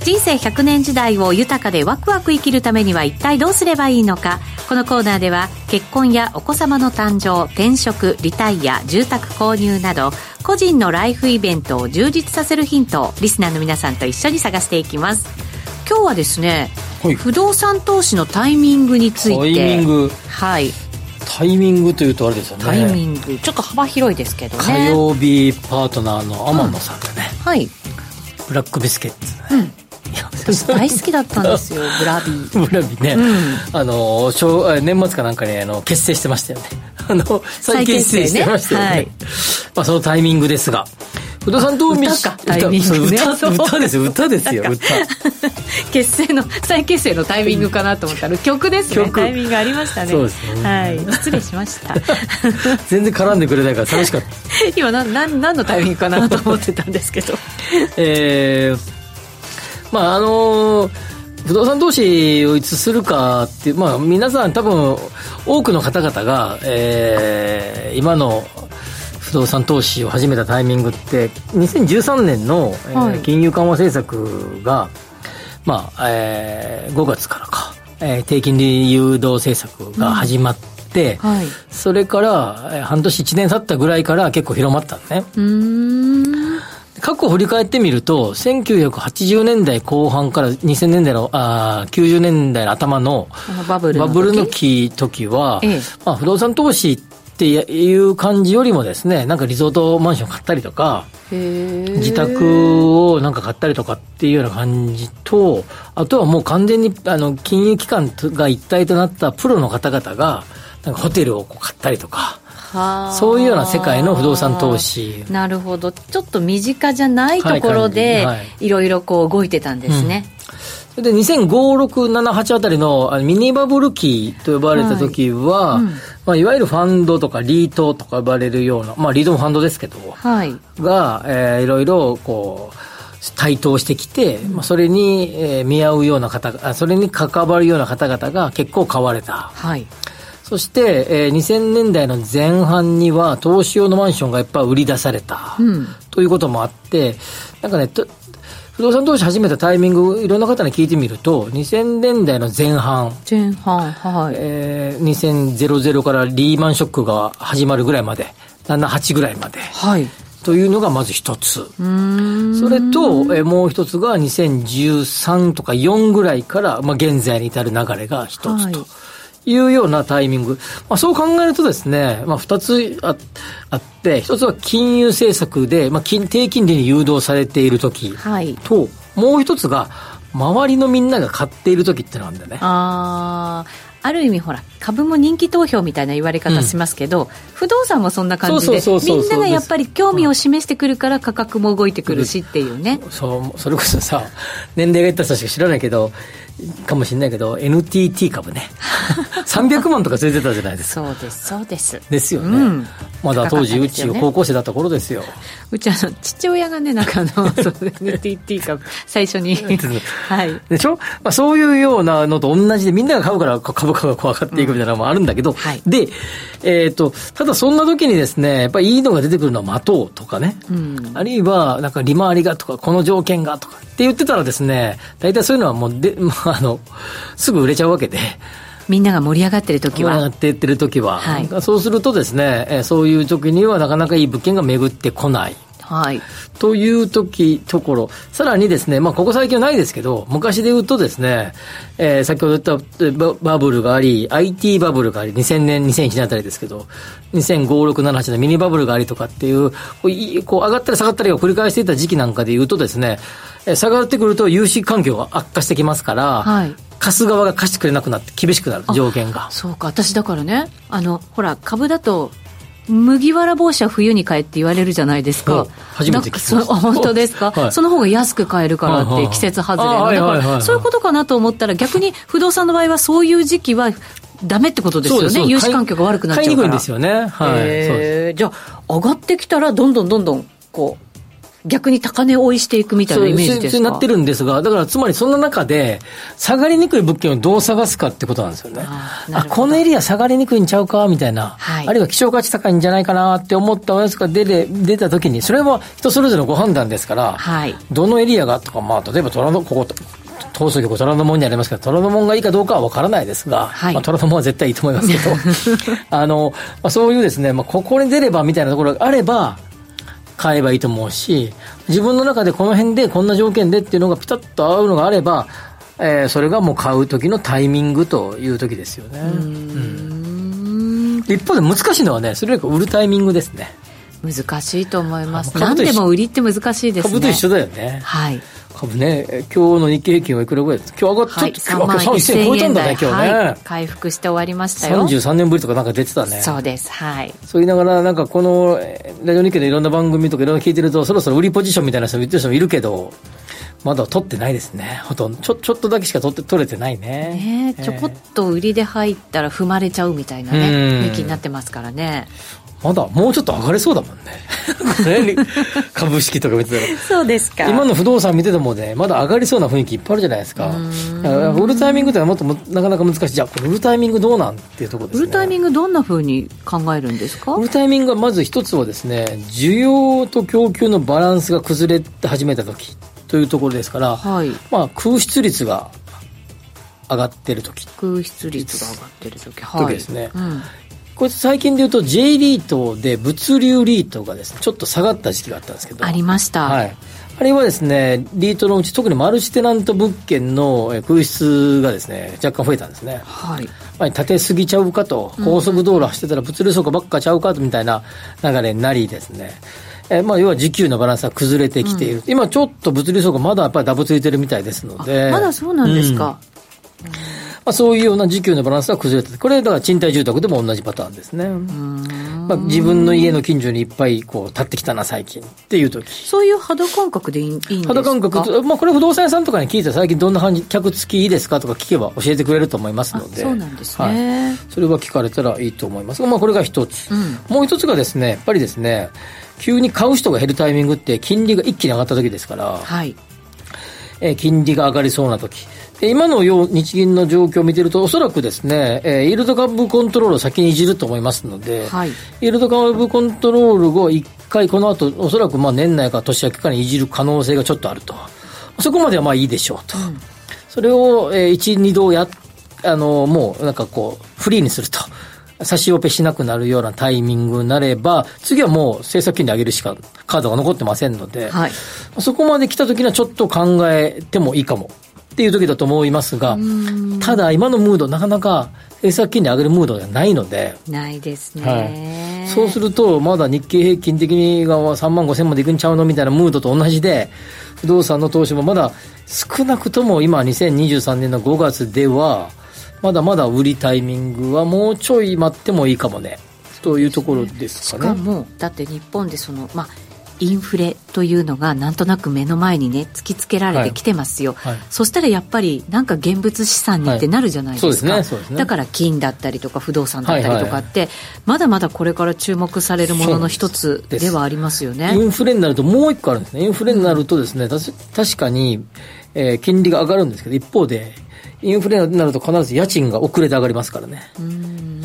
人生100年時代を豊かでワクワク生きるためには一体どうすればいいのか。このコーナーでは結婚やお子様の誕生転職リタイア住宅購入など個人のライフイベントを充実させるヒントをリスナーの皆さんと一緒に探していきます。今日はですね、はい。不動産投資のタイミングについて。タイミング。はいタイミングというとあれですよね。タイミング、ちょっと幅広いですけどね。火曜日パートナーの天野さんでね、はい。ブラックビスケッツ。ね、い や私大好きだったんですよブラビー。ブラビね、あの正あ年末かなんかにあの結成してましたよね。あの再結成してましたよね。再まあ、そのタイミングですが不動産投資歌かタイミングね。歌歌歌ですよ。歌ですよ。歌。結成の再結成のタイミングかなと思ったら曲ですね。曲。タイミングありましたね。そうですね。はい。失礼しました。全然絡んでくれないから楽しかった。今なな何のタイミングかなと思ってたんですけど。えーまああの不動産投資をいつするかっていう、まあ、皆さん多分多くの方々が、えー今の不動産投資を始めたタイミングって2013年の、えーはい。金融緩和政策が、まあえー5月からか、えー低金利誘導政策が始まって、はい。それからえー半年1年経ったぐらいから結構広まったのね。うーん。過去を振り返ってみると、1980年代後半から2000年代の、あー90年代の頭のバブルの時？は、ええ。まあ、不動産投資っていう感じよりもですね、なんかリゾートマンション買ったりとか、自宅をなんか買ったりとかっていうような感じと、あとはもう完全にあの金融機関が一体となったプロの方々が、なんかホテルをこう買ったりとか、はあ。そういうような世界の不動産投資。なるほど。ちょっと身近じゃないところで、はいはい。いろいろこう動いてたんですね、それで2005、6、7、8あたりのあのミニバブル期と呼ばれた時は、はいうんいまあ、いわゆるファンドとかリートとか呼ばれるような、まあ、リートもファンドですけど、はいが、えーいろいろこう、台頭してきて、まあ、それに、えー見合うような方それに関わるような方々が結構買われた。はいそして、えー2000年代の前半には投資用のマンションがいっぱい売り出された。うんということもあって、なんかね、と不動産投資始めたタイミング、いろんな方に聞いてみると、2000年代の前半、前半はい、えー、2000からリーマンショックが始まるぐらいまで、7、8ぐらいまで、はい。というのがまず一つ。それと、えーもう一つが2013とか4ぐらいから、まあ、現在に至る流れが一つと。はいいうようなタイミング。まあ、そう考えるとですね、まあ、二つああって、一つは金融政策で、まあ、金低金利に誘導されている時はい。と、もう一つが、周りのみんなが買っている時ってのがあるんだよね。あー。ある意味ほら株も人気投票みたいな言われ方しますけど、不動産もそんな感じでみんながやっぱり興味を示してくるから価格も動いてくるしっていうね、そう、それこそさ、年齢がいった人しか知らないけど、かもしれないけど、NTT 株ね。300万とかついてたじゃないですか。そうですそうです。ですよね。うん。まだ当時、うち高校生だった頃ですよ。うちあの父親がねなんかあの NTT 株最初に。はい。でしょ、まあ、そういうようなのと同じで、みんなが買うから株価がこう上がっていくみたいなのもあるんだけど、はい。で、えっ、と、ただそんな時にですね、やっぱりいいのが出てくるのは待とうとかね、うん。あるいは、なんか利回りがとか、この条件がとかって言ってたらですね、大体そういうのはもうで、まあ、あの、すぐ売れちゃうわけで、みんなが盛り上がってる時上がはっていってる時は、はいそうするとですね、えーそういう時にはなかなかいい物件が巡ってこない。はい。という時、ところ。さらにですね、まあ、ここ最近はないですけど、昔で言うとですね、えー、先ほど言ったババブルがあり、IT バブルがあり、2000年、2001年あたりですけど、2005、6、7、8のミニバブルがありとかっていう、こういこう上がったり下がったりを繰り返していた時期なんかで言うとですね、えー下がってくると融資環境が悪化してきますから、はい貸す側が貸してくれなくなって厳しくなる条件が。そうか、私だからね、あの、ほら、株だと、麦わら帽子は冬に買えって言われるじゃないですかお。初めて聞きました本当ですか、はいその方が安く買えるからって、季節外れあの。だから、そういうことかなと思ったら、逆に不動産の場合はそういう時期はダメってことですよね。融資環境が悪くなっちゃうから。買いにくいんですよね。はい。そうですへーじゃあ、上がってきたら、どんどんどんどん、こう、逆に高値追いしていくみたいなイメージですか？そうなってるんですが、だからつまりそんな中で、下がりにくい物件をどう探すかってことなんですよね。あこのエリア下がりにくいんちゃうかみたいな、はい。あるいは希少価値高いんじゃないかなって思ったおやつが出て出たときに、それは人それぞれのご判断ですから、はい。どのエリアがとか、まあ、例えば虎の、ここ、東京局虎ノ門にありますけど、虎ノ門がいいかどうかは分からないですが、はい。まあ、虎ノ門は絶対いいと思いますけど、あの、まあ、そういうですね、まあ、ここに出ればみたいなところがあれば、買えばいいと思うし、自分の中でこの辺でこんな条件でっていうのがピタッと合うのがあれば、えーそれがもう買う時のタイミングという時ですよね。うん一方で難しいのはね、それよりか売るタイミングですね。難しいと思います。何でも売りって難しいですね。株と一緒だよね。はい。株ね、え今日の日経平均はいくらぐらいです今日上がっはい、ち3ょっと、万今日1000超えたんだね、今日ね。はい、回復して終わりましたよ。33年ぶりとかなんか出てたね。そうです。はい。そう言いながら、なんかこの、えーラジオ日経のいろんな番組とかいろんな聞いてると、そろそろ売りポジションみたいな人も言ってる人もいるけど、まだ取ってないですね。ほとんど。ちょ、ちょっとだけしか取って、取れてないね。ねえちょこっと売りで入ったら踏まれちゃうみたいなね、うん雰囲気になってますからね。まだ、もうちょっと上がれそうだもんね。ね株式とか見てたら。そうですか今の不動産見ててもね、まだ上がりそうな雰囲気いっぱいあるじゃないですか。売るタイミングってのはもっともなかなか難しい。じゃあ、これ売るタイミングどうなんっていうところですね。売るタイミングどんな風に考えるんですか？売るタイミングはまず一つはですね、需要と供給のバランスが崩れ始めた時というところですから、はい。まあ空室率が上がってる時。空室率が上がってる時。時ですねうん。これ最近で言うと J リートで物流リートがですね、ちょっと下がった時期があったんですけど。ありました。はい。あれはですね、リートのうち特にマルチテナント物件のえ空室がですね、若干増えたんですね。はい。まあ、立てすぎちゃうかと、高速道路走ってたら物流倉庫ばっかちゃうかとみたいな流れになりですね、えーまあ、要は需給のバランスが崩れてきている。今ちょっと物流倉庫まだやっぱりダブついてるみたいですので。まだそうなんですか。まあ、そういうような需給のバランスが崩れてこれだから賃貸住宅でも同じパターンですね。まあ、自分の家の近所にいっぱいこう立ってきたな最近っていう時。そういう肌感覚でいいんですか？肌感覚と、まあ、これ不動産屋さんとかに聞いて最近どんな感じ、客付きいいですかとか聞けば教えてくれると思いますので。あそうなんですねはい。それは聞かれたらいいと思いますが、まあ、これが一つ、うんもう一つがですね、やっぱりですね、急に買う人が減るタイミングって金利が一気に上がった時ですから、はい。えー金利が上がりそうな時。で今のよう日銀の状況を見てると、おそらくですね、えーイールド株コントロールを先にいじると思いますので、はいイールド株コントロールを一回この後、おそらくまあ年内か年明けかにいじる可能性がちょっとあると。そこまではまあいいでしょうと。それを、えー、1、2度や、あの、もうなんかこう、フリーにすると。差しオペしなくなるようなタイミングになれば、次はもう政策金利上げるしかカードが残ってませんので、はい。そこまで来た時にはちょっと考えてもいいかもっていう時だと思いますが、ただ今のムードなかなか政策金利上げるムードではないので、ないですね。はい、そうすると、まだ日経平均的にが3万5千までいくんちゃうのみたいなムードと同じで、不動産の投資もまだ少なくとも今2023年の5月では、まだまだ売りタイミングはもうちょい待ってもいいかもね、というところですしかね。かも、だって日本でその、まあ、インフレというのがなんとなく目の前にね突きつけられてきてますよ、はい。はい。そしたらやっぱりなんか現物資産にってなるじゃないですか、だから金だったりとか不動産だったりとかって、まだまだこれから注目されるものの一つではありますよね。インフレになるともう一個あるんですね。インフレになるとですね、たし確かに、えー金利が上がるんですけど、一方で、インフレになると必ず家賃が遅れて上がりますからね。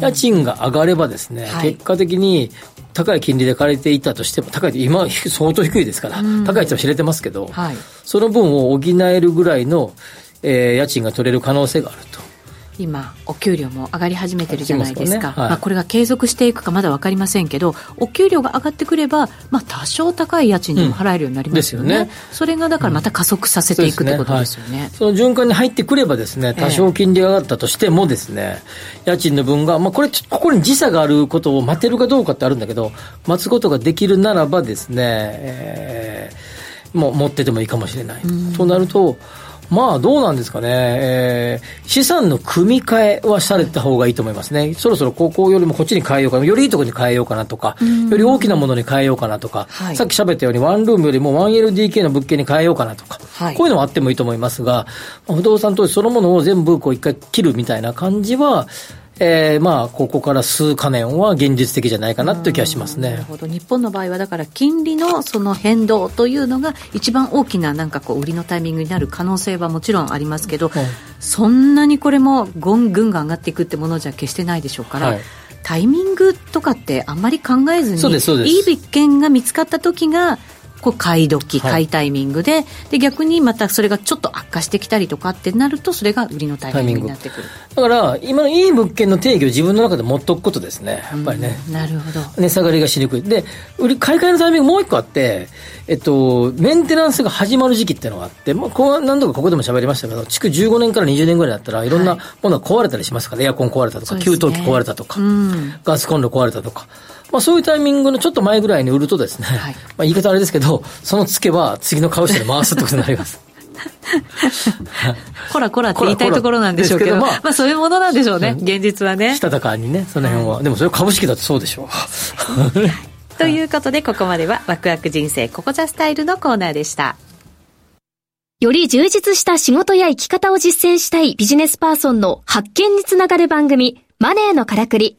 家賃が上がればですね、はい結果的に高い金利で借りていたとしても、高い今は相当低いですから、高いっては知れてますけど、はいその分を補えるぐらいの、えー家賃が取れる可能性があると。今お給料も上がり始めてるじゃないですか、ね。はい、まあ、これが継続していくかまだ分かりませんけどお給料が上がってくれば、まあ、多少高い家賃でも払えるようになりますよね。うんよね、それがだからまた加速させていく、うん、ってことですよね、はい、その循環に入ってくればですね多少金利が上がったとしてもですね、えー、家賃の分が、まあ、これここに時差があることを待てるかどうかってあるんだけど待つことができるならばですね、えー、もう持っててもいいかもしれない、となるとまあどうなんですかね、えー、資産の組み替えはされた方がいいと思いますね、そろそろここよりもこっちに変えようかな、よりいいところに変えようかなとか、より大きなものに変えようかなとか、はい、さっき喋ったように、ワンルームよりも 1LDK の物件に変えようかなとか、はい、こういうのもあってもいいと思いますが、不動産投資そのものを全部こう一回切るみたいな感じは、えー、まあ、ここから数か年は現実的じゃないかなという気がしますね。なるほど。日本の場合は、だから金利のその変動というのが一番大きななんかこう、売りのタイミングになる可能性はもちろんありますけど、はい、そんなにこれもゴンぐんが上がっていくってものじゃ決してないでしょうから、はいタイミングとかってあんまり考えずにいい物件が見つかった時がこう買い時、買いタイミングではい、で逆にまたそれがちょっと悪化してきたりとかってなると、それが売りのタイミングになってくるだから、今のいい物件の定義を自分の中で持っておくことですね、やっぱりね。なるほど値下がりがしにくい。で、売り買い替えのタイミングもう一個あって、えっと、メンテナンスが始まる時期っていうのがあって、まあ、こう何度かここでも喋りましたけど、築15年から20年ぐらいだったらいろんなものが壊れたりしますから、はい、エアコン壊れたとか、給湯器壊れたとか、ガスコンロ壊れたとか。まあ、そういうタイミングのちょっと前ぐらいに売るとですね、はい、まあ言い方あれですけど、そのツケは次の株式で回すってことになります。こらこらって言いたいところなんでしょうけど、まあ、まあそういうものなんでしょうね、現実はね。したたかにね、その辺は。はい、でもそれは株式だってそうでしょう。ということで、ここまではワクワク人生ここザスタイルのコーナーでした。より充実した仕事や生き方を実践したいビジネスパーソンの発見につながる番組、マネーのからくり。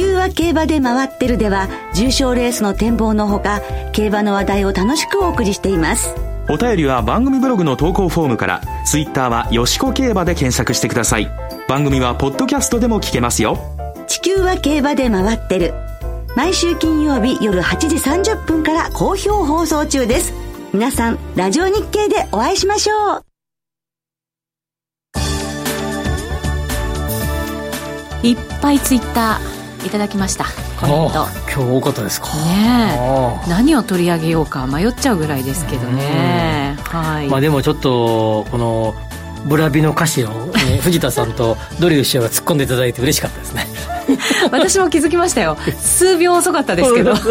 地球は競馬で回ってるでは重賞レースの展望のほか競馬の話題を楽しくお送りしています。お便りは番組ブログの投稿フォームからツイッターはよしこ競馬で検索してください。番組はポッドキャストでも聞けますよ。地球は競馬で回ってる。毎週金曜日夜8時30分から好評放送中です。皆さんラジオ日経でお会いしましょう。いっぱいツイッターいただきました。コメント。今日多かったですか。ね何を取り上げようか迷っちゃうぐらいですけどね、はい。まあでもちょっとこのブラビの歌詞を、ね、藤田さんとドリュー師匠が突っ込んでいただいて嬉しかったですね 私も気づきましたよ。数秒遅かったですけど。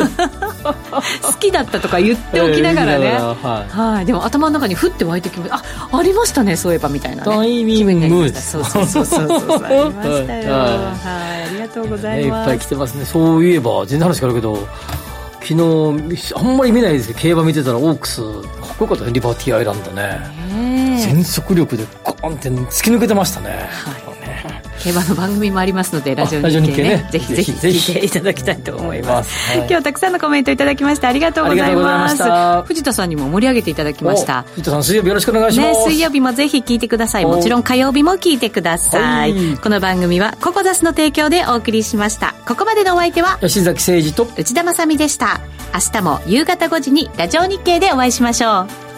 好きだったとか言っておきながらね、えー、はい、はい、でも頭の中にふって湧いてきまあありましたねそういえばみたいな、ね、タイミングそうそうそうそうそう。ありましたよ、はい、はい、ありがとうございます、いっぱい来てますね。そういえば全然話変わるけど昨日あんまり見ないですけど競馬見てたらオークスかっこよかったね。リバティアイランドね。全速力でゴーンって突き抜けてましたね、はい競馬の番組もありますのでラジオ日経ねね。ぜひぜひ聞いていただきたいと思います、はい、今日たくさんのコメントいただきましてありがとうございます。藤田さんにも盛り上げていただきました。藤田さん水曜日よろしくお願いします、ね、水曜日もぜひ聞いてください。もちろん火曜日も聞いてください、はい、この番組はココザスの提供でお送りしました。ここまでのお相手は吉崎誠二と内田まさでした。明日も夕方5時にラジオ日経でお会いしましょう